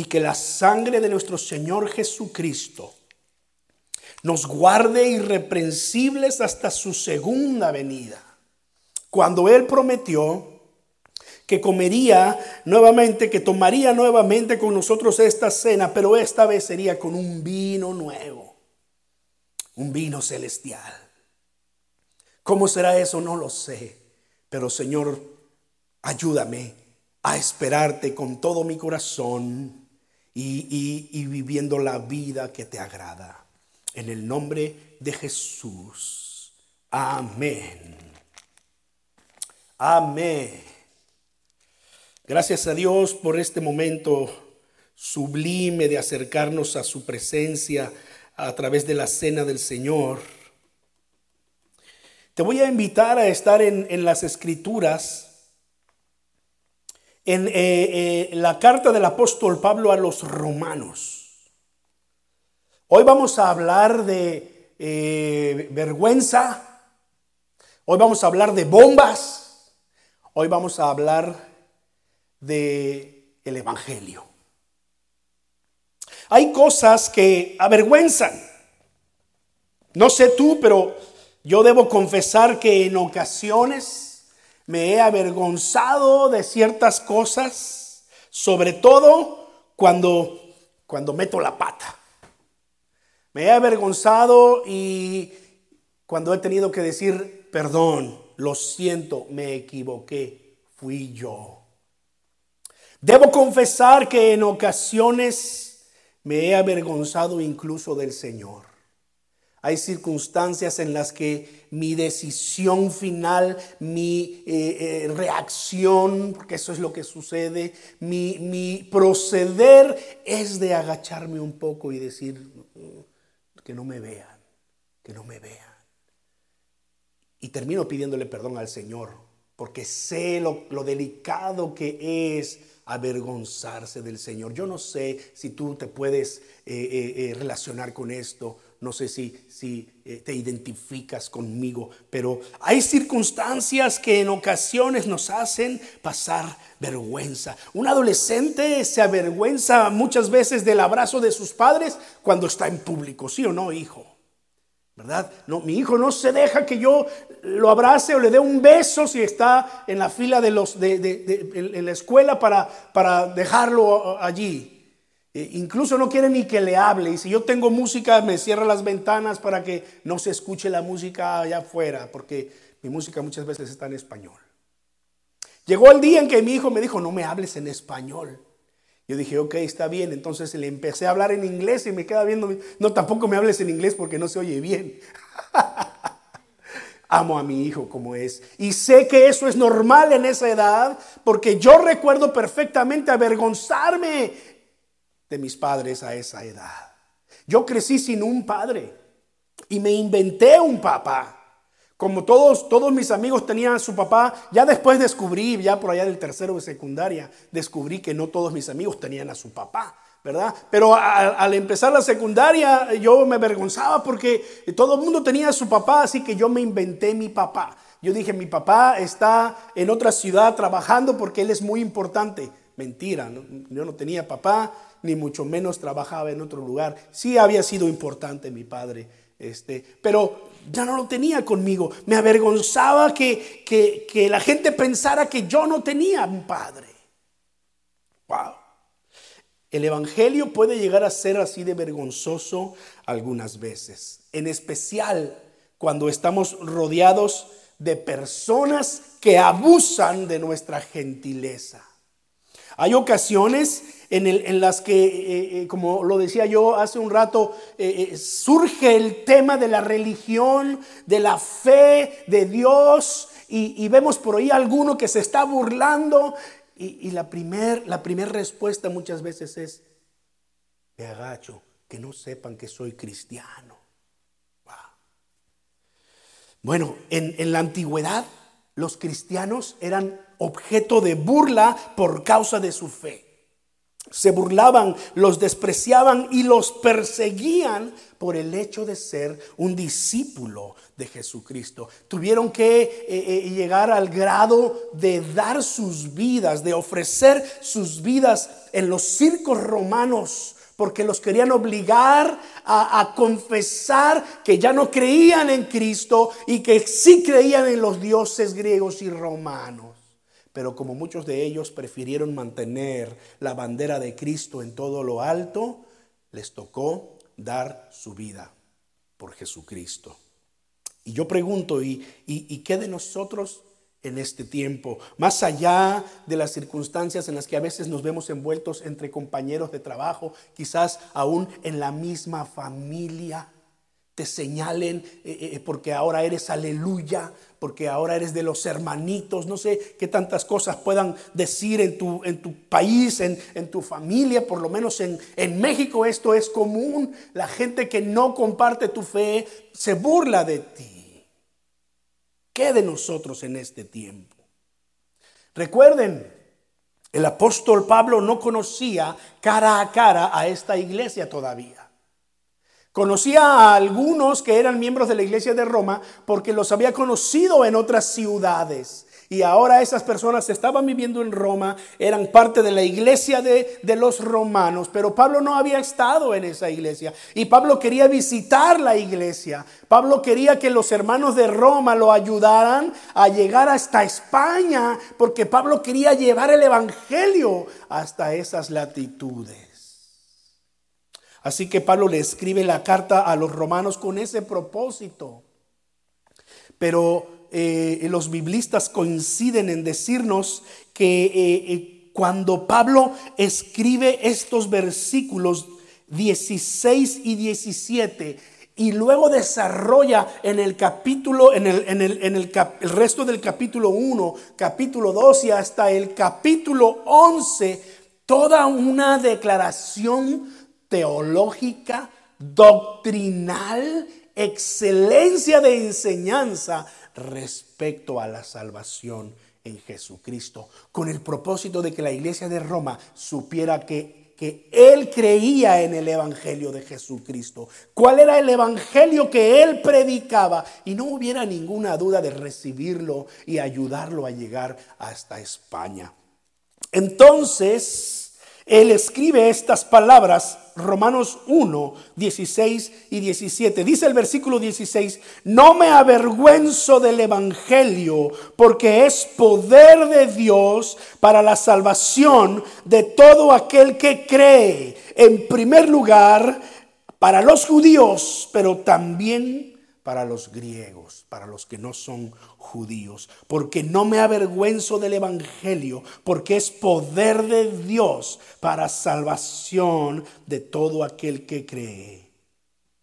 y que la sangre de nuestro Señor Jesucristo nos guarde irreprensibles hasta su segunda venida. Cuando Él prometió que comería nuevamente, que tomaría nuevamente con nosotros esta cena, pero esta vez sería con un vino nuevo, un vino celestial. ¿Cómo será eso? No lo sé, pero Señor, ayúdame a esperarte con todo mi corazón y, y viviendo la vida que te agrada. En el nombre de Jesús. Amén. Amén. Gracias a Dios por este momento sublime de acercarnos a su presencia a través de la cena del Señor. Te voy a invitar a estar en, las escrituras, en eh, eh, la carta del apóstol Pablo a los romanos. Hoy vamos a hablar de eh, vergüenza, hoy vamos a hablar de bombas, hoy vamos a hablar de el evangelio. Hay cosas que avergüenzan. No sé tú, pero yo debo confesar que en ocasiones me he avergonzado de ciertas cosas, sobre todo cuando cuando meto la pata. Me he avergonzado y cuando he tenido que decir, perdón, lo siento, me equivoqué, fui yo. Debo confesar que en ocasiones me he avergonzado incluso del Señor. Hay circunstancias en las que mi decisión final, mi eh, eh, reacción, porque eso es lo que sucede, mi, proceder es de agacharme un poco y decir mm, que no me vean, que no me vean. Y termino pidiéndole perdón al Señor, porque sé lo, delicado que es avergonzarse del Señor. Yo no sé si tú te puedes eh, relacionar con esto, no sé si, si te identificas conmigo, pero hay circunstancias que en ocasiones nos hacen pasar vergüenza. Un adolescente se avergüenza muchas veces del abrazo de sus padres cuando está en público, ¿sí o no, hijo? ¿verdad? No, mi hijo no se deja que yo lo abrace o le dé un beso si está en la fila de los de, en la escuela para, para dejarlo allí. E incluso no quiere ni que le hable. Y si yo tengo música, me cierra las ventanas para que no se escuche la música allá afuera, porque mi música muchas veces está en español. Llegó el día en que mi hijo me dijo, no me hables en español. Yo dije, ok, está bien. Entonces le empecé a hablar en inglés y me queda viendo. No, tampoco me hables en inglés porque no se oye bien. Amo a mi hijo como es. Y sé que eso es normal en esa edad porque yo recuerdo perfectamente avergonzarme de mis padres a esa edad. Yo crecí sin un padre y me inventé un papá. Como todos, todos mis amigos tenían a su papá, ya después descubrí, ya por allá del tercero de secundaria, descubrí que no todos mis amigos tenían a su papá, ¿verdad? Pero al empezar la secundaria yo me avergonzaba porque todo el mundo tenía a su papá, así que yo me inventé mi papá. Yo dije, mi papá está en otra ciudad trabajando porque él es muy importante. Mentira, yo no tenía papá, ni mucho menos trabajaba en otro lugar. Sí había sido importante mi padre, este, pero ya no lo tenía conmigo. Me avergonzaba que, que, la gente pensara que yo no tenía un padre. Wow. El Evangelio puede llegar a ser así de vergonzoso algunas veces, en especial cuando estamos rodeados de personas que abusan de nuestra gentileza. Hay ocasiones en, las que, eh, eh, como lo decía yo hace un rato, eh, surge el tema de la religión, de la fe, de Dios, y, vemos por ahí alguno que se está burlando, y, la primera respuesta muchas veces es, me agacho, que no sepan que soy cristiano. Bueno, en, en la antigüedad los cristianos eran objeto de burla por causa de su fe. Se burlaban, los despreciaban y los perseguían por el hecho de ser un discípulo de Jesucristo. Tuvieron que eh, eh, llegar al grado de dar sus vidas, de ofrecer sus vidas en los circos romanos, porque los querían obligar a, a confesar que ya no creían en Cristo y que sí creían en los dioses griegos y romanos. Pero como muchos de ellos prefirieron mantener la bandera de Cristo en todo lo alto, les tocó dar su vida por Jesucristo. Y yo pregunto, ¿y, y, qué de nosotros en este tiempo? Más allá de las circunstancias en las que a veces nos vemos envueltos entre compañeros de trabajo, quizás aún en la misma familia te señalen eh, eh, porque ahora eres aleluya, porque ahora eres de los hermanitos, no sé qué tantas cosas puedan decir en tu, en tu país, en, en, tu familia, por lo menos en, en México esto es común. La gente que no comparte tu fe se burla de ti. ¿Qué de nosotros en este tiempo? Recuerden, el apóstol Pablo no conocía cara a cara a esta iglesia todavía. Conocía a algunos que eran miembros de la iglesia de Roma porque los había conocido en otras ciudades. Y ahora esas personas estaban viviendo en Roma, eran parte de la iglesia de, de, los romanos, pero Pablo no había estado en esa iglesia. Y Pablo quería visitar la iglesia. Pablo quería que los hermanos de Roma lo ayudaran a llegar hasta España, porque Pablo quería llevar el Evangelio hasta esas latitudes. Así que Pablo le escribe la carta a los romanos con ese propósito. Pero eh, los biblistas coinciden en decirnos que eh, eh, cuando Pablo escribe estos versículos 16 y 17, y luego desarrolla en el capítulo, en el, en el, en el, el resto del capítulo 1, capítulo 2 y hasta el capítulo 11, toda una declaración teológica, doctrinal, excelencia de enseñanza respecto a la salvación en Jesucristo, con el propósito de que la iglesia de Roma supiera que, que él creía en el Evangelio de Jesucristo, cuál era el Evangelio que él predicaba y no hubiera ninguna duda de recibirlo y ayudarlo a llegar hasta España. Entonces, él escribe estas palabras, Romanos 1, 16 y 17. Dice el versículo 16, no me avergüenzo del Evangelio, porque es poder de Dios para la salvación de todo aquel que cree. En primer lugar, para los judíos, pero también para los griegos, para los que no son judíos, porque no me avergüenzo del Evangelio, porque es poder de Dios para salvación de todo aquel que cree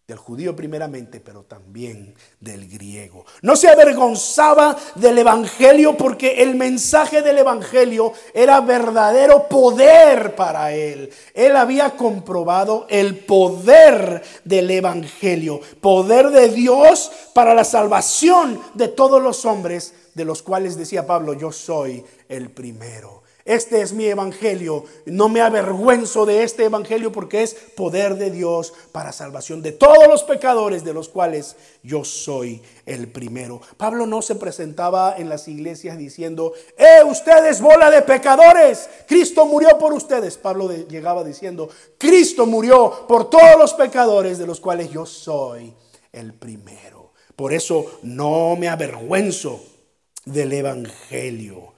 del judío primeramente, pero también del griego. No se avergonzaba del Evangelio porque el mensaje del Evangelio era verdadero poder para él. Él había comprobado el poder del Evangelio, poder de Dios para la salvación de todos los hombres, de los cuales decía Pablo, yo soy el primero. Este es mi evangelio. No me avergüenzo de este evangelio porque es poder de Dios para salvación de todos los pecadores de los cuales yo soy el primero. Pablo no se presentaba en las iglesias diciendo, ¡eh, ustedes bola de pecadores! Cristo murió por ustedes. Pablo llegaba diciendo, Cristo murió por todos los pecadores de los cuales yo soy el primero. Por eso no me avergüenzo del evangelio.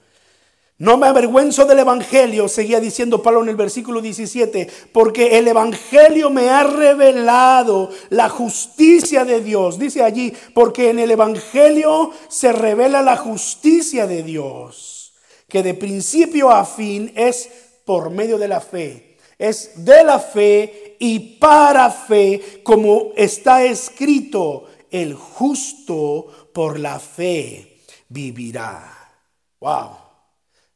No me avergüenzo del Evangelio, seguía diciendo Pablo en el versículo 17, porque el Evangelio me ha revelado la justicia de Dios. Dice allí, porque en el Evangelio se revela la justicia de Dios, que de principio a fin es por medio de la fe. Es de la fe y para fe, como está escrito, el justo por la fe vivirá. Wow.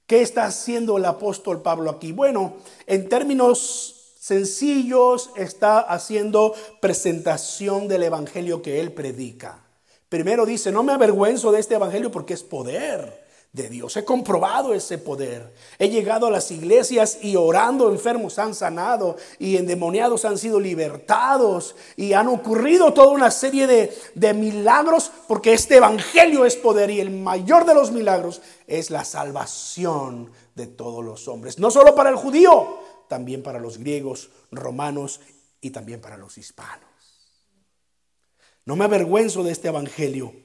¿Qué está haciendo el apóstol Pablo aquí? Bueno, en términos sencillos está haciendo presentación del evangelio que él predica. Primero dice, no me avergüenzo de este evangelio porque es poder de Dios. He comprobado ese poder. He llegado a las iglesias y orando enfermos han sanado y endemoniados han sido libertados y han ocurrido toda una serie de, de, milagros porque este evangelio es poder y el mayor de los milagros es la salvación de todos los hombres. No solo para el judío, también para los griegos, romanos y también para los hispanos. No me avergüenzo de este evangelio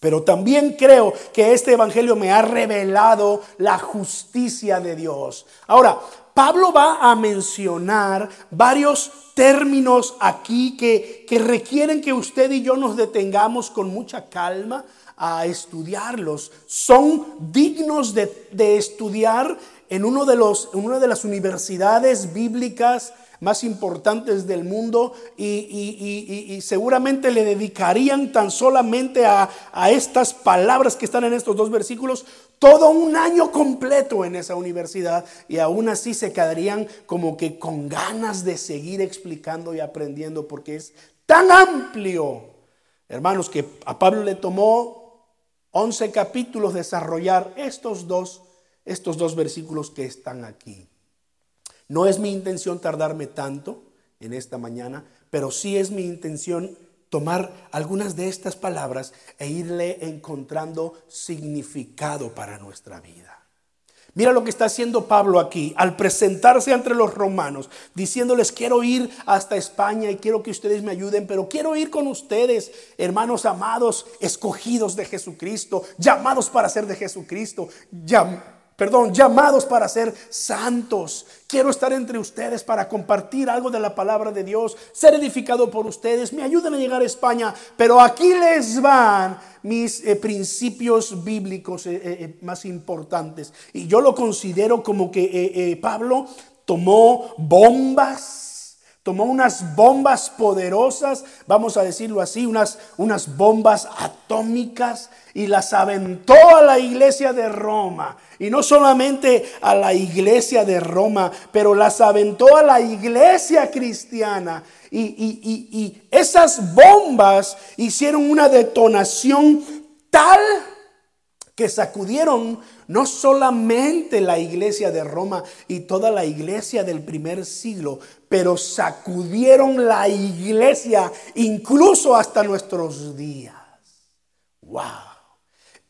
pero también creo que este Evangelio me ha revelado la justicia de Dios. Ahora, Pablo va a mencionar varios términos aquí que, que requieren que usted y yo nos detengamos con mucha calma a estudiarlos. Son dignos de, de estudiar en, uno de los, en una de las universidades bíblicas más importantes del mundo y, seguramente le dedicarían tan solamente a, a estas palabras que están en estos dos versículos todo un año completo en esa universidad y aún así se quedarían como que con ganas de seguir explicando y aprendiendo porque es tan amplio, hermanos, que a Pablo le tomó 11 capítulos desarrollar estos dos, estos dos versículos que están aquí. No es mi intención tardarme tanto en esta mañana, pero sí es mi intención tomar algunas de estas palabras e irle encontrando significado para nuestra vida. Mira lo que está haciendo Pablo aquí al presentarse entre los romanos, diciéndoles, quiero ir hasta España y quiero que ustedes me ayuden, pero quiero ir con ustedes, hermanos amados, escogidos de Jesucristo, llamados para ser de Jesucristo, perdón, llamados para ser santos. Quiero estar entre ustedes para compartir algo de la palabra de Dios, ser edificado por ustedes. Me ayuden a llegar a España, pero aquí les van mis eh, principios bíblicos eh, eh, más importantes. Y yo lo considero como que Pablo tomó bombas tomó unas bombas poderosas, vamos a decirlo así, unas, unas bombas atómicas y las aventó a la iglesia de Roma. Y no solamente a la iglesia de Roma, pero las aventó a la iglesia cristiana. Y, y esas bombas hicieron una detonación tal que sacudieron no solamente la iglesia de Roma y toda la iglesia del primer siglo, pero sacudieron la iglesia incluso hasta nuestros días. ¡Wow!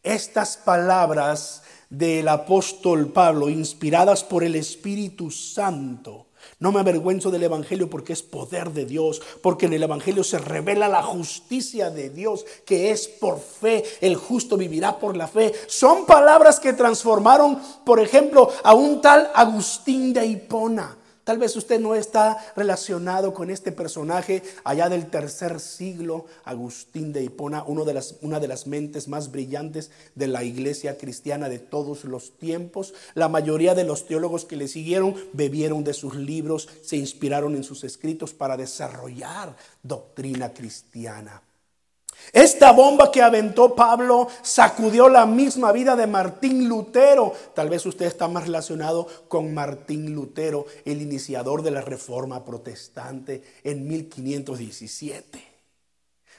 Estas palabras del apóstol Pablo, inspiradas por el Espíritu Santo, no me avergüenzo del Evangelio porque es poder de Dios, porque en el Evangelio se revela la justicia de Dios, que es por fe, el justo vivirá por la fe. Son palabras que transformaron, por ejemplo, a un tal Agustín de Hipona. Tal vez usted no está relacionado con este personaje allá del tercer siglo, Agustín de Hipona, uno de las, una de las mentes más brillantes de la iglesia cristiana de todos los tiempos. La mayoría de los teólogos que le siguieron bebieron de sus libros, se inspiraron en sus escritos para desarrollar doctrina cristiana. Esta bomba que aventó Pablo sacudió la misma vida de Martín Lutero. Tal vez usted está más relacionado con Martín Lutero, el iniciador de la Reforma Protestante en 1517.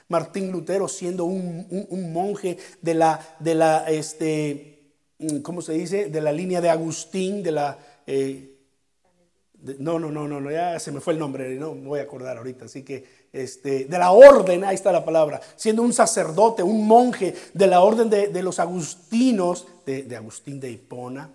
Martín Lutero siendo un, monje de la, de la, este, ¿cómo se dice? De la línea de Agustín, de la... Eh, no, no, no, no, ya se me fue el nombre, no me voy a acordar ahorita, así que este, de la orden, ahí está la palabra, siendo un sacerdote, un monje de la orden de, los agustinos, de, de Agustín de Hipona,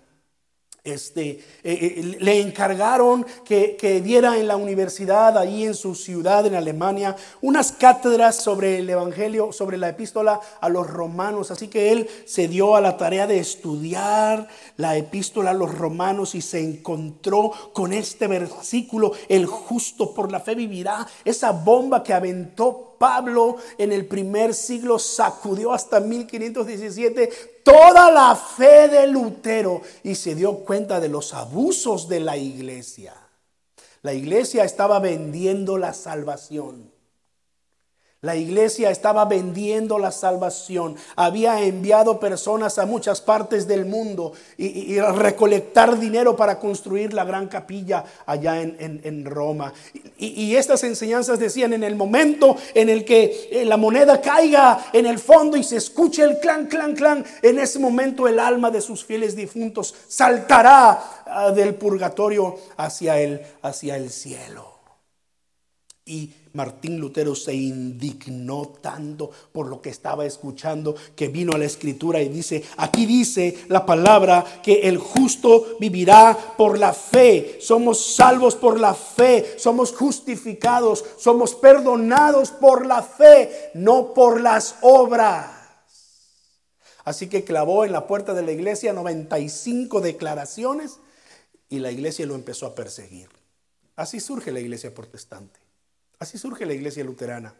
este, eh, eh, le encargaron que, diera en la universidad, ahí en su ciudad, en Alemania, unas cátedras sobre el Evangelio, sobre la epístola a los romanos. Así que él se dio a la tarea de estudiar la epístola a los romanos y se encontró con este versículo, el justo por la fe vivirá, esa bomba que aventó Pablo en el primer siglo sacudió hasta 1517 toda la fe de Lutero y se dio cuenta de los abusos de la iglesia. La iglesia estaba vendiendo la salvación. La iglesia estaba vendiendo la salvación. Había enviado personas a muchas partes del mundo y, recolectar dinero para construir la gran capilla allá en, Roma. Y, estas enseñanzas decían, en el momento en el que eh, la moneda caiga en el fondo y se escuche el clan, clan, clan, en ese momento el alma de sus fieles difuntos saltará ah, del purgatorio hacia el, hacia el cielo. Y Martín Lutero se indignó tanto por lo que estaba escuchando que vino a la escritura y dice, aquí dice la palabra que el justo vivirá por la fe. Somos salvos por la fe, somos justificados, somos perdonados por la fe, no por las obras. Así que clavó en la puerta de la iglesia 95 declaraciones y la iglesia lo empezó a perseguir. Así surge la iglesia protestante. Así surge la iglesia luterana.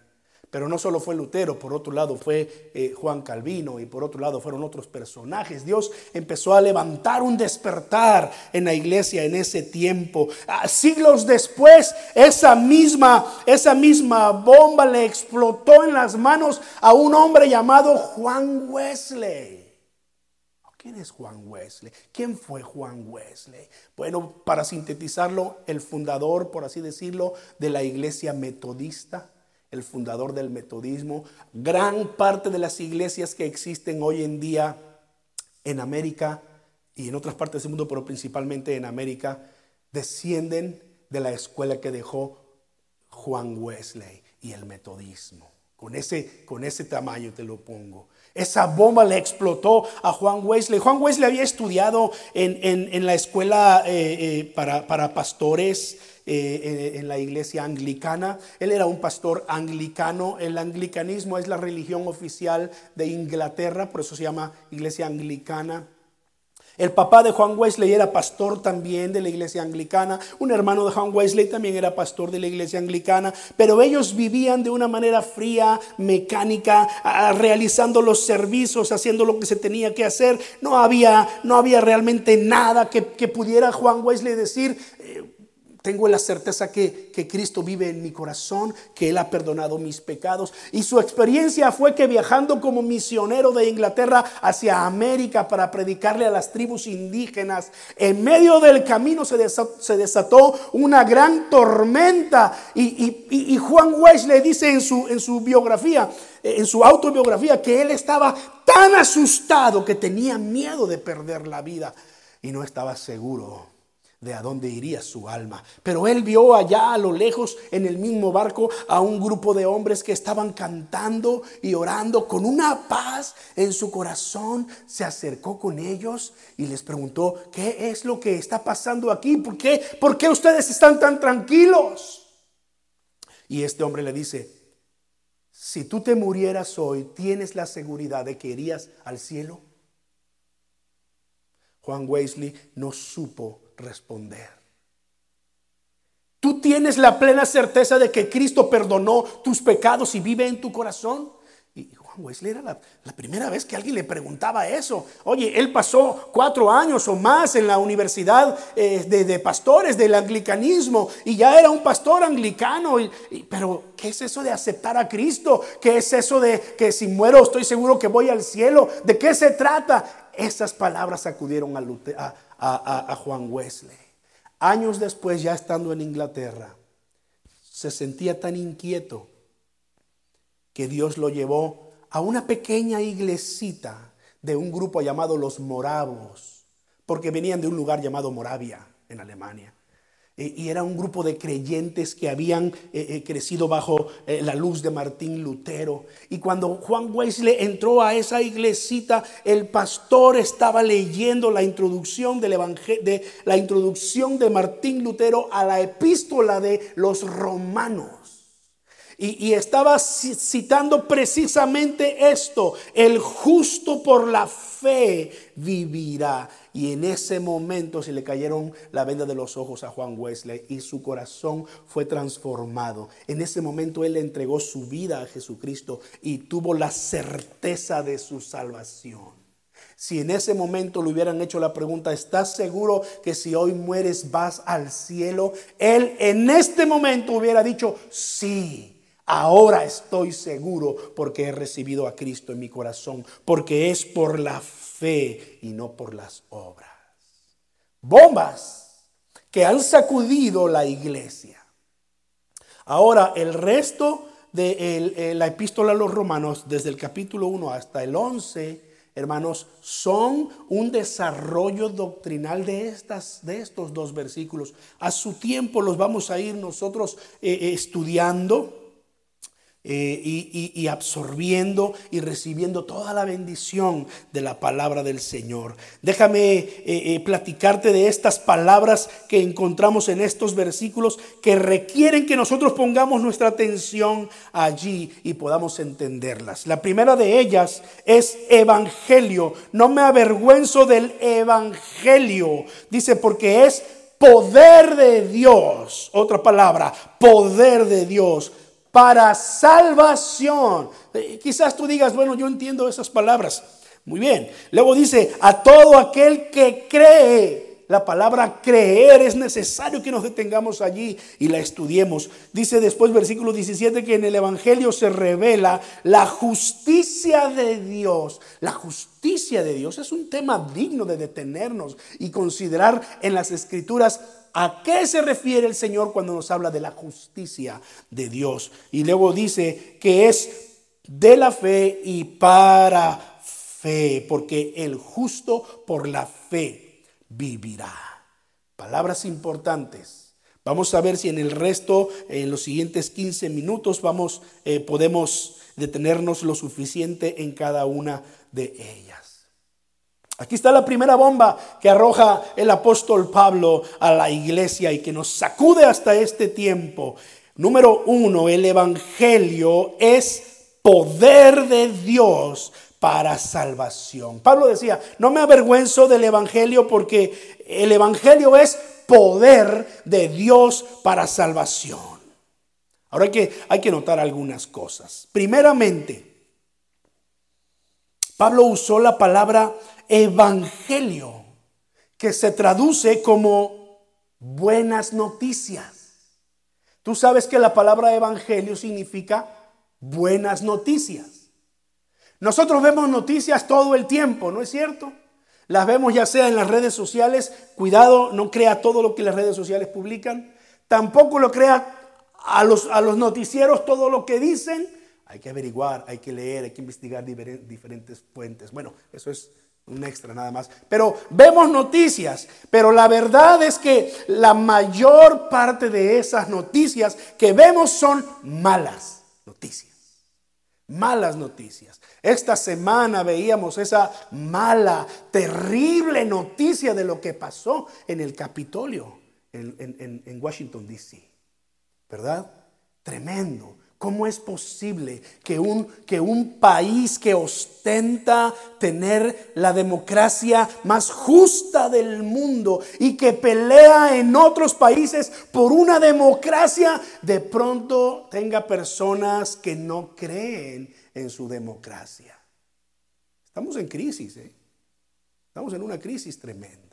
Pero no solo fue Lutero, por otro lado fue eh, Juan Calvino y por otro lado fueron otros personajes. Dios empezó a levantar un despertar en la iglesia en ese tiempo. Ah, siglos después, esa misma, esa misma bomba le explotó en las manos a un hombre llamado Juan Wesley. ¿Quién es Juan Wesley? ¿Quién fue Juan Wesley? Bueno, para sintetizarlo, el fundador, por así decirlo, de la iglesia metodista, el fundador del metodismo. Gran parte de las iglesias que existen hoy en día en América y en otras partes del mundo, pero principalmente en América, descienden de la escuela que dejó Juan Wesley y el metodismo. Con ese, con ese tamaño te lo pongo. Esa bomba le explotó a Juan Wesley. Juan Wesley había estudiado en, la escuela eh, eh, para, pastores eh, en la iglesia anglicana. Él era un pastor anglicano. El anglicanismo es la religión oficial de Inglaterra, por eso se llama iglesia anglicana. El papá de Juan Wesley era pastor también de la iglesia anglicana. Un hermano de Juan Wesley también era pastor de la iglesia anglicana. Pero ellos vivían de una manera fría, mecánica, realizando los servicios, haciendo lo que se tenía que hacer. No había, no había realmente nada que, que pudiera Juan Wesley decir, tengo la certeza que, Cristo vive en mi corazón, que Él ha perdonado mis pecados. Y su experiencia fue que viajando como misionero de Inglaterra hacia América para predicarle a las tribus indígenas, en medio del camino se desató, una gran tormenta. Y, Juan Wesley dice en su, en su biografía, en su autobiografía, que él estaba tan asustado que tenía miedo de perder la vida y no estaba seguro de a dónde iría su alma. Pero él vio allá a lo lejos en el mismo barco a un grupo de hombres que estaban cantando y orando con una paz en su corazón. Se acercó con ellos y les preguntó, ¿qué es lo que está pasando aquí? ¿Por qué, ¿Por qué ustedes están tan tranquilos? Y este hombre le dice, si tú te murieras hoy, ¿tienes la seguridad de que irías al cielo? Juan Wesley no supo responder. ¿Tú tienes la plena certeza de que Cristo perdonó tus pecados y vive en tu corazón? Y Juan Wesley era la, primera vez que alguien le preguntaba eso. Oye, él pasó cuatro años o más en la universidad eh, de, pastores del anglicanismo y ya era un pastor anglicano. pero, ¿qué es eso de aceptar a Cristo? ¿Qué es eso de que si muero estoy seguro que voy al cielo? ¿De qué se trata? Esas palabras acudieron a, a, Juan Wesley. Años después, ya estando en Inglaterra, se sentía tan inquieto que Dios lo llevó a una pequeña iglesita de un grupo llamado los Moravos, porque venían de un lugar llamado Moravia en Alemania. Eh, y era un grupo de creyentes que habían eh, eh, crecido bajo la luz de Martín Lutero. Y cuando Juan Wesley entró a esa iglesita, el pastor estaba leyendo la introducción de la introducción de Martín Lutero a la epístola de los romanos. Y, estaba citando precisamente esto, el justo por la fe vivirá. Y en ese momento se le cayeron la venda de los ojos a Juan Wesley y su corazón fue transformado. En ese momento él entregó su vida a Jesucristo y tuvo la certeza de su salvación. Si en ese momento le hubieran hecho la pregunta, ¿estás seguro que si hoy mueres vas al cielo? Él en este momento hubiera dicho, sí, Ahora estoy seguro porque he recibido a Cristo en mi corazón, porque es por la fe y no por las obras. Bombas que han sacudido la iglesia. Ahora, el resto de eh, la epístola a los romanos, desde el capítulo 1 hasta el 11, hermanos, son un desarrollo doctrinal de, estas, de estos dos versículos. A su tiempo los vamos a ir nosotros eh, eh, estudiando eh, y, absorbiendo y recibiendo toda la bendición de la palabra del Señor. Déjame eh, eh, platicarte de estas palabras que encontramos en estos versículos que requieren que nosotros pongamos nuestra atención allí y podamos entenderlas. La primera de ellas es evangelio. No me avergüenzo del evangelio. Dice porque es poder de Dios. Otra palabra, poder de Dios para salvación. Eh, quizás tú digas, bueno, yo entiendo esas palabras. Muy bien. Luego dice, a todo aquel que cree. La palabra creer es necesario que nos detengamos allí y la estudiemos. Dice después versículo 17 que en el Evangelio se revela la justicia de Dios. La justicia de Dios es un tema digno de detenernos y considerar en las escrituras ¿A qué se refiere el Señor cuando nos habla de la justicia de Dios? Y luego dice que es de la fe y para fe, porque el justo por la fe vivirá. Palabras importantes. Vamos a ver si en el resto, en los siguientes 15 minutos, vamos, eh, podemos detenernos lo suficiente en cada una de ellas. Aquí está la primera bomba que arroja el apóstol Pablo a la iglesia y que nos sacude hasta este tiempo. Número uno, el Evangelio es poder de Dios para salvación. Pablo decía, no me avergüenzo del Evangelio porque el Evangelio es poder de Dios para salvación. Ahora hay que, hay que notar algunas cosas. Primeramente, Pablo usó la palabra evangelio, que se traduce como buenas noticias. Tú sabes que la palabra evangelio significa buenas noticias. Nosotros vemos noticias todo el tiempo, ¿no es cierto? Las vemos ya sea en las redes sociales, cuidado, no crea todo lo que las redes sociales publican, tampoco lo crea a los, a los noticieros todo lo que dicen, hay que averiguar, hay que leer, hay que investigar diferentes fuentes. Bueno, eso es un extra nada más. Pero vemos noticias, pero la verdad es que la mayor parte de esas noticias que vemos son malas noticias. Malas noticias. Esta semana veíamos esa mala, terrible noticia de lo que pasó en el Capitolio, en, Washington, D.C. ¿Verdad? Tremendo. ¿Cómo es posible que un, que un país que ostenta tener la democracia más justa del mundo y que pelea en otros países por una democracia, de pronto tenga personas que no creen en su democracia? Estamos en crisis, ¿eh? estamos en una crisis tremenda.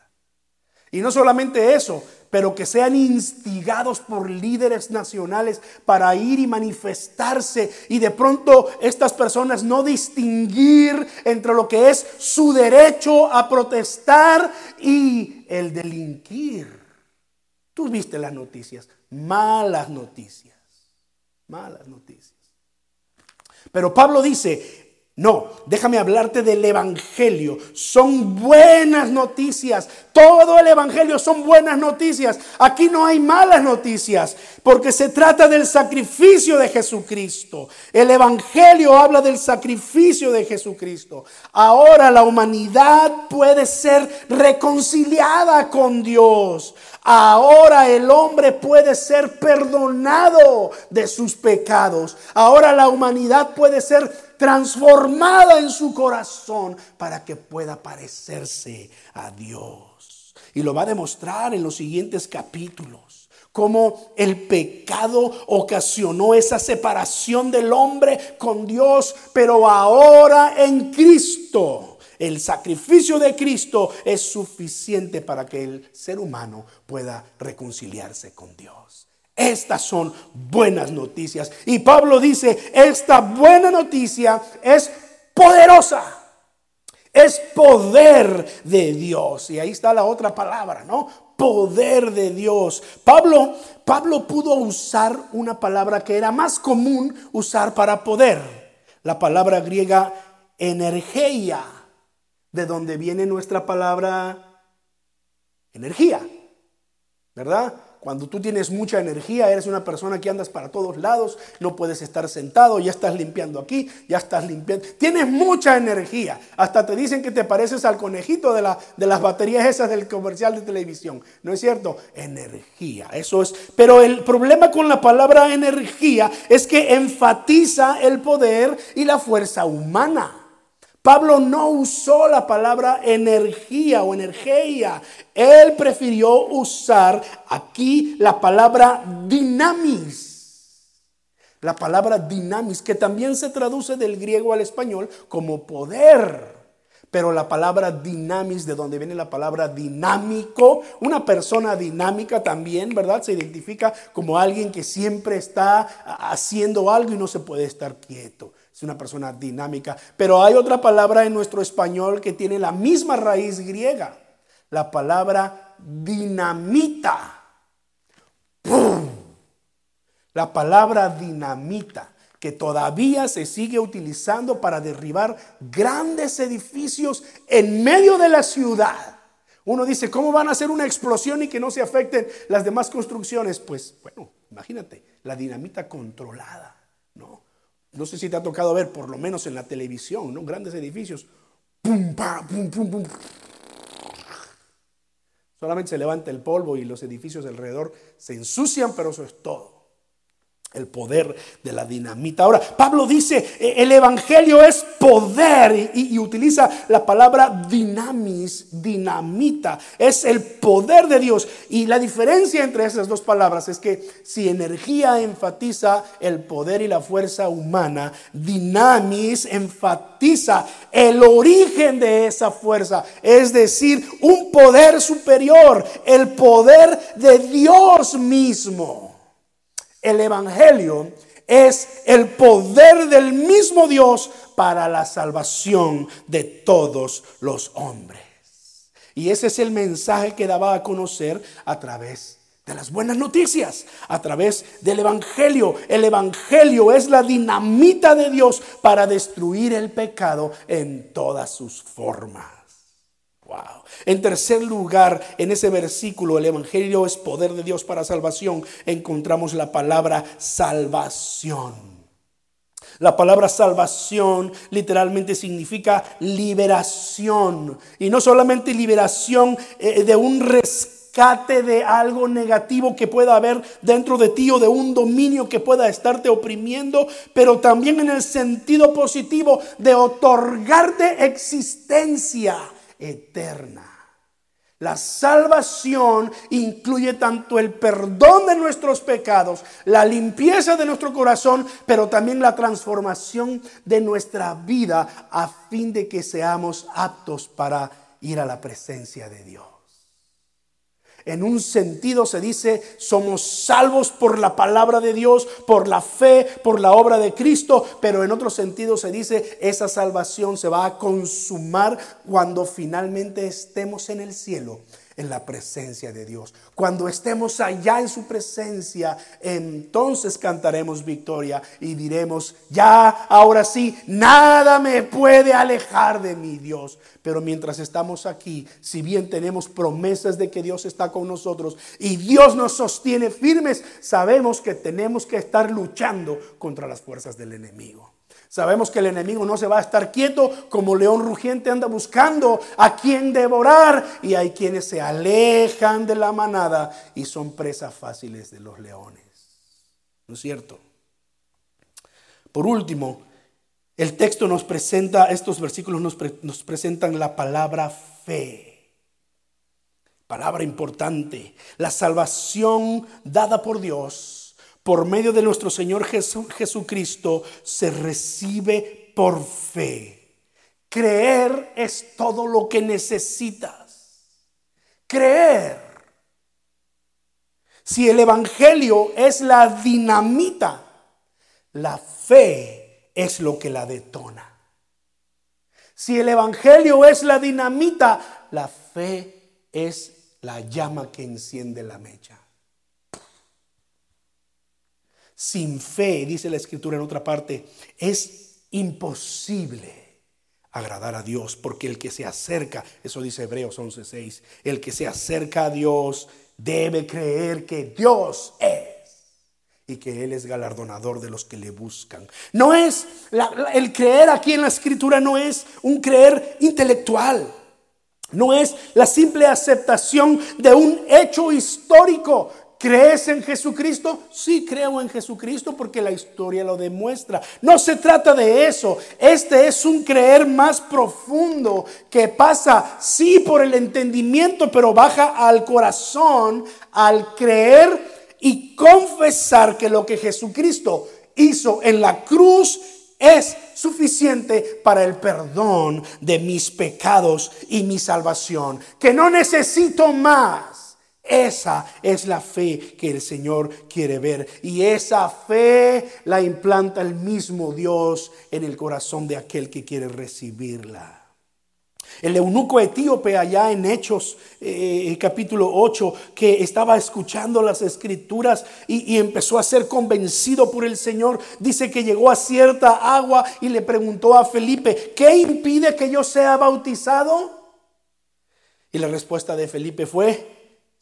Y no solamente eso, pero que sean instigados por líderes nacionales para ir y manifestarse y de pronto estas personas no distinguir entre lo que es su derecho a protestar y el delinquir. Tú viste las noticias, malas noticias, malas noticias. Pero Pablo dice, no, déjame hablarte del Evangelio. Son buenas noticias. Todo el Evangelio son buenas noticias. Aquí no hay malas noticias, porque se trata del sacrificio de Jesucristo. El Evangelio habla del sacrificio de Jesucristo. Ahora la humanidad puede ser reconciliada con Dios. Ahora el hombre puede ser perdonado de sus pecados. Ahora la humanidad puede ser transformada en su corazón para que pueda parecerse a Dios. Y lo va a demostrar en los siguientes capítulos. Cómo el pecado ocasionó esa separación del hombre con Dios, pero ahora en Cristo. El sacrificio de Cristo es suficiente para que el ser humano pueda reconciliarse con Dios. Estas son buenas noticias. Y Pablo dice, esta buena noticia es poderosa. Es poder de Dios. Y ahí está la otra palabra, ¿no? Poder de Dios. Pablo, Pablo pudo usar una palabra que era más común usar para poder. La palabra griega energía, de donde viene nuestra palabra energía. ¿Verdad? Cuando tú tienes mucha energía, eres una persona que andas para todos lados, no puedes estar sentado, ya estás limpiando aquí, ya estás limpiando. Tienes mucha energía. Hasta te dicen que te pareces al conejito de, de las baterías esas del comercial de televisión. ¿No es cierto? Energía. Eso es. Pero el problema con la palabra energía es que enfatiza el poder y la fuerza humana. Pablo no usó la palabra energía o energía. Él prefirió usar aquí la palabra dinamis. La palabra dinamis, que también se traduce del griego al español como poder. Pero la palabra dinamis, de donde viene la palabra dinámico, una persona dinámica también, ¿verdad? Se identifica como alguien que siempre está haciendo algo y no se puede estar quieto una persona dinámica. Pero hay otra palabra en nuestro español que tiene la misma raíz griega, la palabra dinamita. La palabra dinamita que todavía se sigue utilizando para derribar grandes edificios en medio de la ciudad. Uno dice, ¿cómo van a hacer una explosión y que no se afecten las demás construcciones? Pues bueno, imagínate, la dinamita controlada, ¿no? No sé si te ha tocado ver, por lo menos en la televisión, ¿no? Grandes edificios. Solamente se levanta el polvo y los edificios alrededor se ensucian, pero eso es todo el poder de la dinamita. Ahora, Pablo dice, e, el Evangelio es poder y, utiliza la palabra dinamis, dinamita, es el poder de Dios. Y la diferencia entre esas dos palabras es que si energía enfatiza el poder y la fuerza humana, dinamis enfatiza el origen de esa fuerza, es decir, un poder superior, el poder de Dios mismo. El Evangelio es el poder del mismo Dios para la salvación de todos los hombres. Y ese es el mensaje que daba a conocer a través de las buenas noticias, a través del Evangelio. El Evangelio es la dinamita de Dios para destruir el pecado en todas sus formas. En tercer lugar, en ese versículo, el Evangelio es poder de Dios para salvación, encontramos la palabra salvación. La palabra salvación literalmente significa liberación. Y no solamente liberación eh, de un rescate de algo negativo que pueda haber dentro de ti o de un dominio que pueda estarte oprimiendo, pero también en el sentido positivo de otorgarte existencia eterna. La salvación incluye tanto el perdón de nuestros pecados, la limpieza de nuestro corazón, pero también la transformación de nuestra vida a fin de que seamos aptos para ir a la presencia de Dios. En un sentido se dice, somos salvos por la palabra de Dios, por la fe, por la obra de Cristo, pero en otro sentido se dice, esa salvación se va a consumar cuando finalmente estemos en el cielo en la presencia de Dios. Cuando estemos allá en su presencia, entonces cantaremos victoria y diremos, ya, ahora sí, nada me puede alejar de mi Dios. Pero mientras estamos aquí, si bien tenemos promesas de que Dios está con nosotros y Dios nos sostiene firmes, sabemos que tenemos que estar luchando contra las fuerzas del enemigo. Sabemos que el enemigo no se va a estar quieto como león rugiente anda buscando a quien devorar y hay quienes se alejan de la manada y son presas fáciles de los leones. ¿No es cierto? Por último, el texto nos presenta, estos versículos nos, nos presentan la palabra fe. Palabra importante. La salvación dada por Dios por medio de nuestro Señor Jesucristo se recibe por fe. Creer es todo lo que necesitas. Creer. Si el Evangelio es la dinamita, la fe es lo que la detona. Si el Evangelio es la dinamita, la fe es la llama que enciende la mecha. Sin fe, dice la escritura en otra parte, es imposible agradar a Dios, porque el que se acerca, eso dice Hebreos 11:6, el que se acerca a Dios debe creer que Dios es y que Él es galardonador de los que le buscan. No es, el creer aquí en la escritura no es un creer intelectual, no es la simple aceptación de un hecho histórico ¿Crees en Jesucristo? Sí, creo en Jesucristo porque la historia lo demuestra. No se trata de eso. Este es un creer más profundo que pasa, sí, por el entendimiento, pero baja al corazón al creer y confesar que lo que Jesucristo hizo en la cruz es suficiente para el perdón de mis pecados y mi salvación. Que no necesito más esa es la fe que el Señor quiere ver. Y esa fe la implanta el mismo Dios en el corazón de aquel que quiere recibirla. El eunuco etíope allá en Hechos eh, capítulo 8, que estaba escuchando las escrituras y, y, empezó a ser convencido por el Señor, dice que llegó a cierta agua y le preguntó a Felipe, ¿qué impide que yo sea bautizado? Y la respuesta de Felipe fue,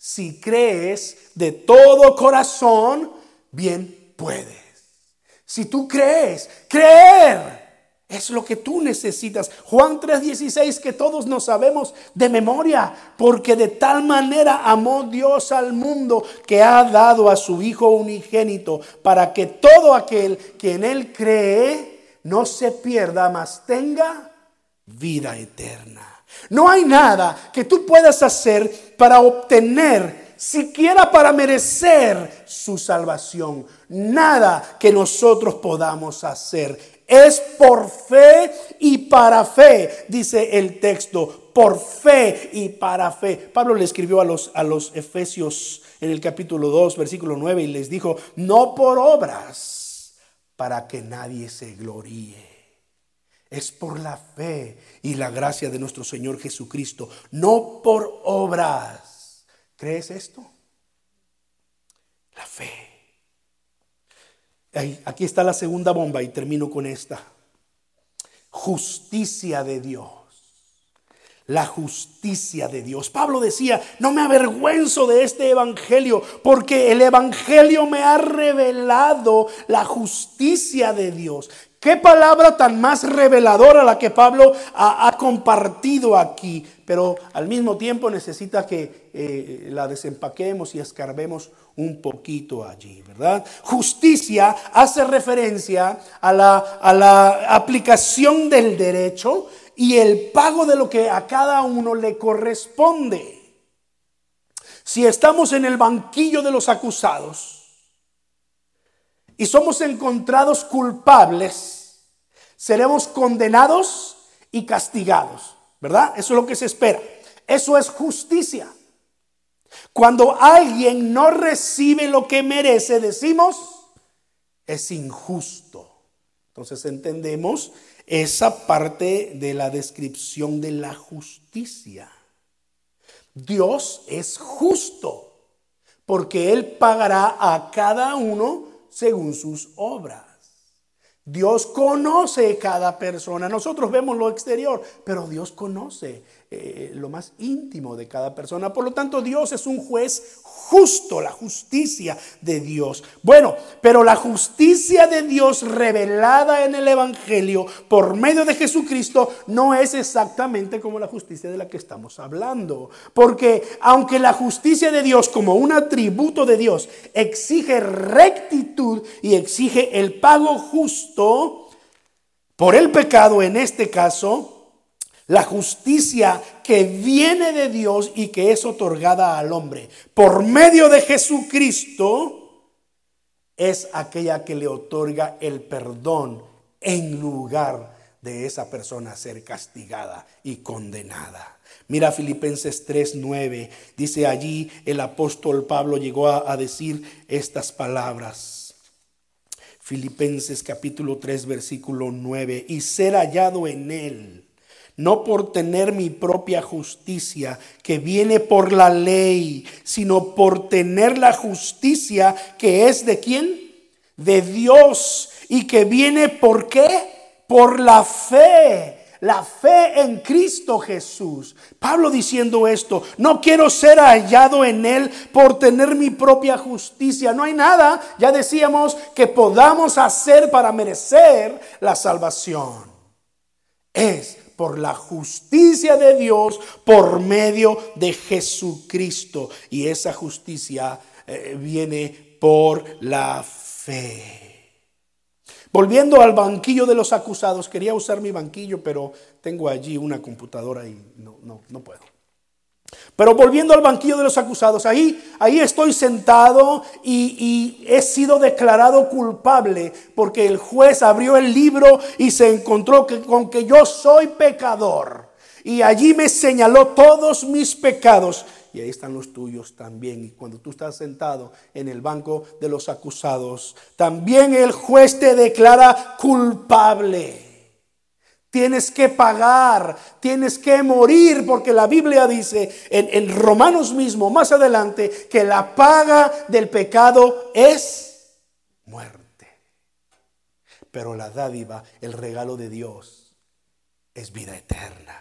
si crees de todo corazón, bien puedes. Si tú crees, creer es lo que tú necesitas. Juan 3:16 que todos nos sabemos de memoria, porque de tal manera amó Dios al mundo que ha dado a su Hijo unigénito para que todo aquel que en Él cree no se pierda, mas tenga vida eterna. No hay nada que tú puedas hacer para obtener, siquiera para merecer su salvación. Nada que nosotros podamos hacer. Es por fe y para fe, dice el texto, por fe y para fe. Pablo le escribió a los, a los Efesios en el capítulo 2, versículo 9, y les dijo, no por obras, para que nadie se gloríe. Es por la fe y la gracia de nuestro Señor Jesucristo, no por obras. ¿Crees esto? La fe. Aquí está la segunda bomba y termino con esta. Justicia de Dios. La justicia de Dios. Pablo decía, no me avergüenzo de este evangelio, porque el evangelio me ha revelado la justicia de Dios. Qué palabra tan más reveladora la que Pablo ha, compartido aquí, pero al mismo tiempo necesita que eh, la desempaquemos y escarbemos un poquito allí, ¿verdad? Justicia hace referencia a la, a la aplicación del derecho y el pago de lo que a cada uno le corresponde. Si estamos en el banquillo de los acusados, y somos encontrados culpables, seremos condenados y castigados, ¿verdad? Eso es lo que se espera. Eso es justicia. Cuando alguien no recibe lo que merece, decimos, es injusto. Entonces entendemos esa parte de la descripción de la justicia. Dios es justo porque Él pagará a cada uno según sus obras. Dios conoce cada persona. Nosotros vemos lo exterior, pero Dios conoce eh, lo más íntimo de cada persona. Por lo tanto, Dios es un juez justo, la justicia de Dios. Bueno, pero la justicia de Dios revelada en el Evangelio por medio de Jesucristo no es exactamente como la justicia de la que estamos hablando. Porque aunque la justicia de Dios como un atributo de Dios exige rectitud y exige el pago justo por el pecado en este caso, la justicia que viene de Dios y que es otorgada al hombre por medio de Jesucristo es aquella que le otorga el perdón en lugar de esa persona ser castigada y condenada. Mira Filipenses 3:9. Dice allí el apóstol Pablo llegó a, decir estas palabras. Filipenses capítulo 3 versículo 9. Y ser hallado en él, no por tener mi propia justicia que viene por la ley, sino por tener la justicia que es de quién? De Dios y que viene por qué? Por la fe la fe en Cristo Jesús. Pablo diciendo esto, no quiero ser hallado en Él por tener mi propia justicia. No hay nada, ya decíamos, que podamos hacer para merecer la salvación. Es por la justicia de Dios por medio de Jesucristo. Y esa justicia eh, viene por la fe. Volviendo al banquillo de los acusados, quería usar mi banquillo, pero tengo allí una computadora y no, no, no puedo. Pero volviendo al banquillo de los acusados, ahí, ahí estoy sentado y, y, he sido declarado culpable porque el juez abrió el libro y se encontró que, con que yo soy pecador. Y allí me señaló todos mis pecados y ahí están los tuyos también. Y cuando tú estás sentado en el banco de los acusados, también el juez te declara culpable. Tienes que pagar, tienes que morir, porque la Biblia dice en, Romanos mismo, más adelante, que la paga del pecado es muerte. Pero la dádiva, el regalo de Dios, es vida eterna.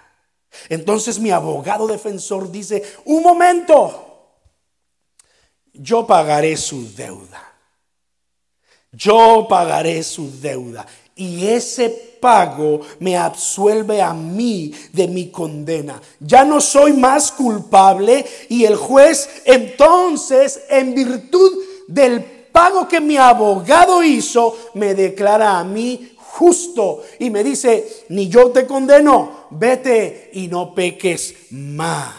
Entonces mi abogado defensor dice, un momento, yo pagaré su deuda. Yo pagaré su deuda. Y ese pago me absuelve a mí de mi condena. Ya no soy más culpable y el juez entonces, en virtud del pago que mi abogado hizo, me declara a mí justo y me dice, ni yo te condeno, vete y no peques más.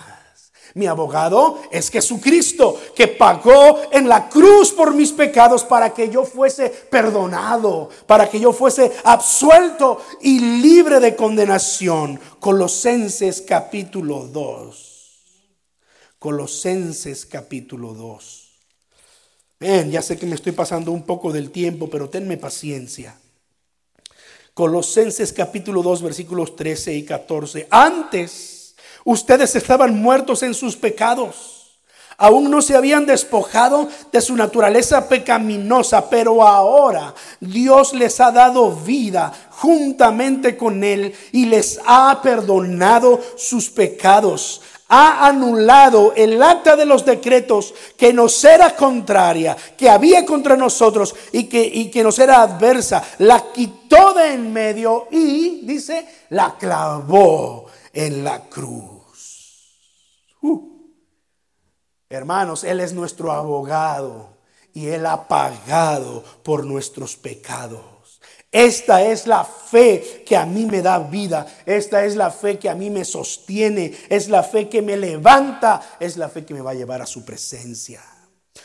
Mi abogado es Jesucristo, que pagó en la cruz por mis pecados para que yo fuese perdonado, para que yo fuese absuelto y libre de condenación. Colosenses capítulo 2. Colosenses capítulo 2. Ven, ya sé que me estoy pasando un poco del tiempo, pero tenme paciencia. Colosenses capítulo 2 versículos 13 y 14. Antes ustedes estaban muertos en sus pecados. Aún no se habían despojado de su naturaleza pecaminosa, pero ahora Dios les ha dado vida juntamente con Él y les ha perdonado sus pecados ha anulado el acta de los decretos que nos era contraria, que había contra nosotros y que, y que nos era adversa, la quitó de en medio y, dice, la clavó en la cruz. Uh. Hermanos, Él es nuestro abogado y Él ha pagado por nuestros pecados. Esta es la fe que a mí me da vida. Esta es la fe que a mí me sostiene. Es la fe que me levanta. Es la fe que me va a llevar a su presencia.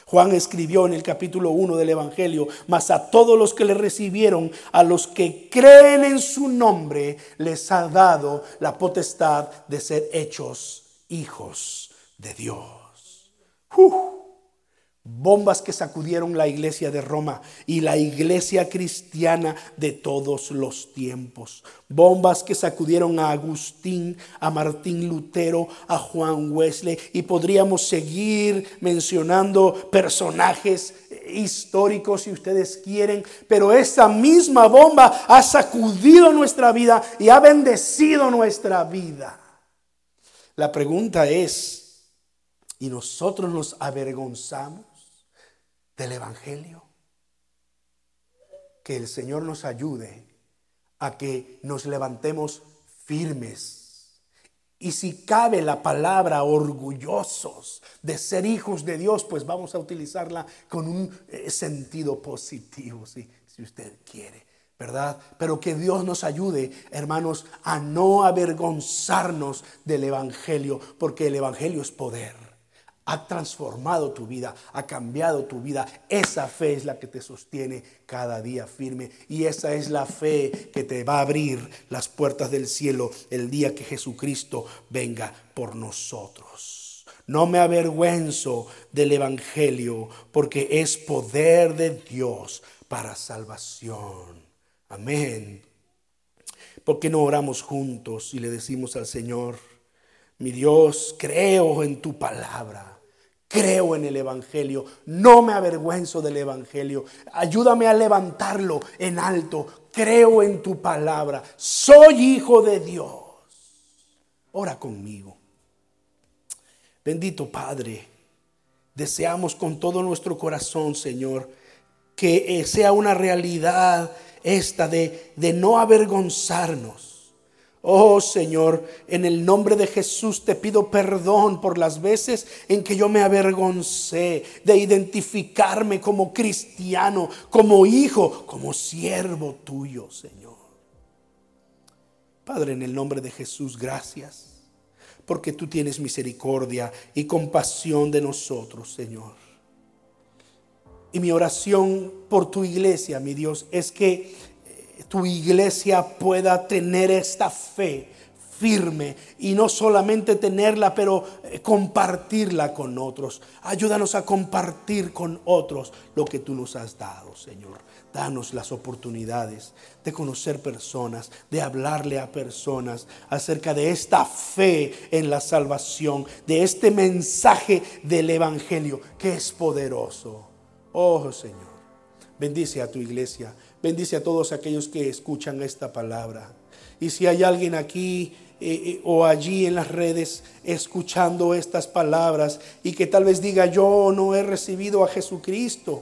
Juan escribió en el capítulo 1 del Evangelio, mas a todos los que le recibieron, a los que creen en su nombre, les ha dado la potestad de ser hechos hijos de Dios. Bombas que sacudieron la iglesia de Roma y la iglesia cristiana de todos los tiempos. Bombas que sacudieron a Agustín, a Martín Lutero, a Juan Wesley y podríamos seguir mencionando personajes históricos si ustedes quieren, pero esta misma bomba ha sacudido nuestra vida y ha bendecido nuestra vida. La pregunta es, ¿y nosotros nos avergonzamos? Del Evangelio. Que el Señor nos ayude a que nos levantemos firmes. Y si cabe la palabra orgullosos de ser hijos de Dios, pues vamos a utilizarla con un eh, sentido positivo, si, si usted quiere. ¿verdad? Pero que Dios nos ayude, hermanos, a no avergonzarnos del Evangelio, porque el Evangelio es poder. Ha transformado tu vida, ha cambiado tu vida. Esa fe es la que te sostiene cada día firme y esa es la fe que te va a abrir las puertas del cielo el día que Jesucristo venga por nosotros. No me avergüenzo del Evangelio porque es poder de Dios para salvación. Amén. ¿Por qué no oramos juntos y le decimos al Señor, mi Dios, creo en tu palabra? Creo en el Evangelio, no me avergüenzo del Evangelio. Ayúdame a levantarlo en alto. Creo en tu palabra. Soy hijo de Dios. Ora conmigo. Bendito Padre, deseamos con todo nuestro corazón, Señor, que eh, sea una realidad esta de, de no avergonzarnos Oh Señor, en el nombre de Jesús te pido perdón por las veces en que yo me avergoncé de identificarme como cristiano, como hijo, como siervo tuyo, Señor. Padre, en el nombre de Jesús, gracias, porque tú tienes misericordia y compasión de nosotros, Señor. Y mi oración por tu iglesia, mi Dios, es que tu iglesia pueda tener esta fe firme y no solamente tenerla, pero eh, compartirla con otros. Ayúdanos a compartir con otros lo que tú nos has dado, Señor. Danos las oportunidades de conocer personas, de hablarle a personas acerca de esta fe en la salvación, de este mensaje del Evangelio que es poderoso. Oh Señor, bendice a tu iglesia Bendice a todos aquellos que escuchan esta palabra. Y si hay alguien aquí eh, eh, o allí en las redes escuchando estas palabras y que tal vez diga, yo no he recibido a Jesucristo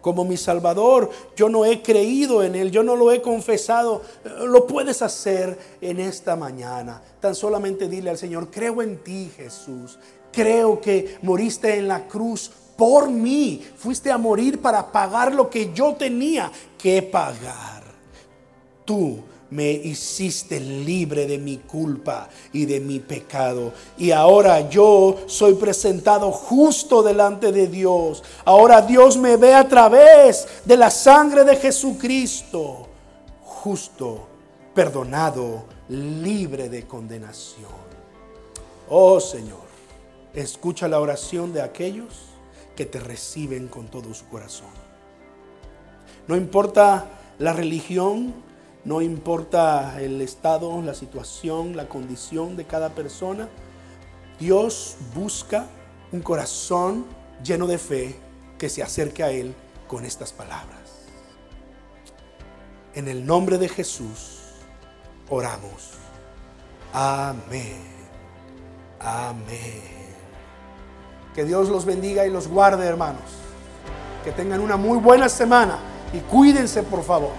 como mi Salvador, yo no he creído en Él, yo no lo he confesado, eh, lo puedes hacer en esta mañana. Tan solamente dile al Señor, creo en ti Jesús, creo que moriste en la cruz por mí. Fuiste a morir para pagar lo que yo tenía que pagar. Tú me hiciste libre de mi culpa y de mi pecado. Y ahora yo soy presentado justo delante de Dios. Ahora Dios me ve a través de la sangre de Jesucristo. Justo, perdonado, libre de condenación. Oh Señor, escucha la oración de aquellos que te reciben con todo su corazón. No importa la religión, no importa el estado, la situación, la condición de cada persona, Dios busca un corazón lleno de fe que se acerque a Él con estas palabras. En el nombre de Jesús oramos. Amén. Amén. Que Dios los bendiga y los guarde, hermanos. Que tengan una muy buena semana y cuídense, por favor.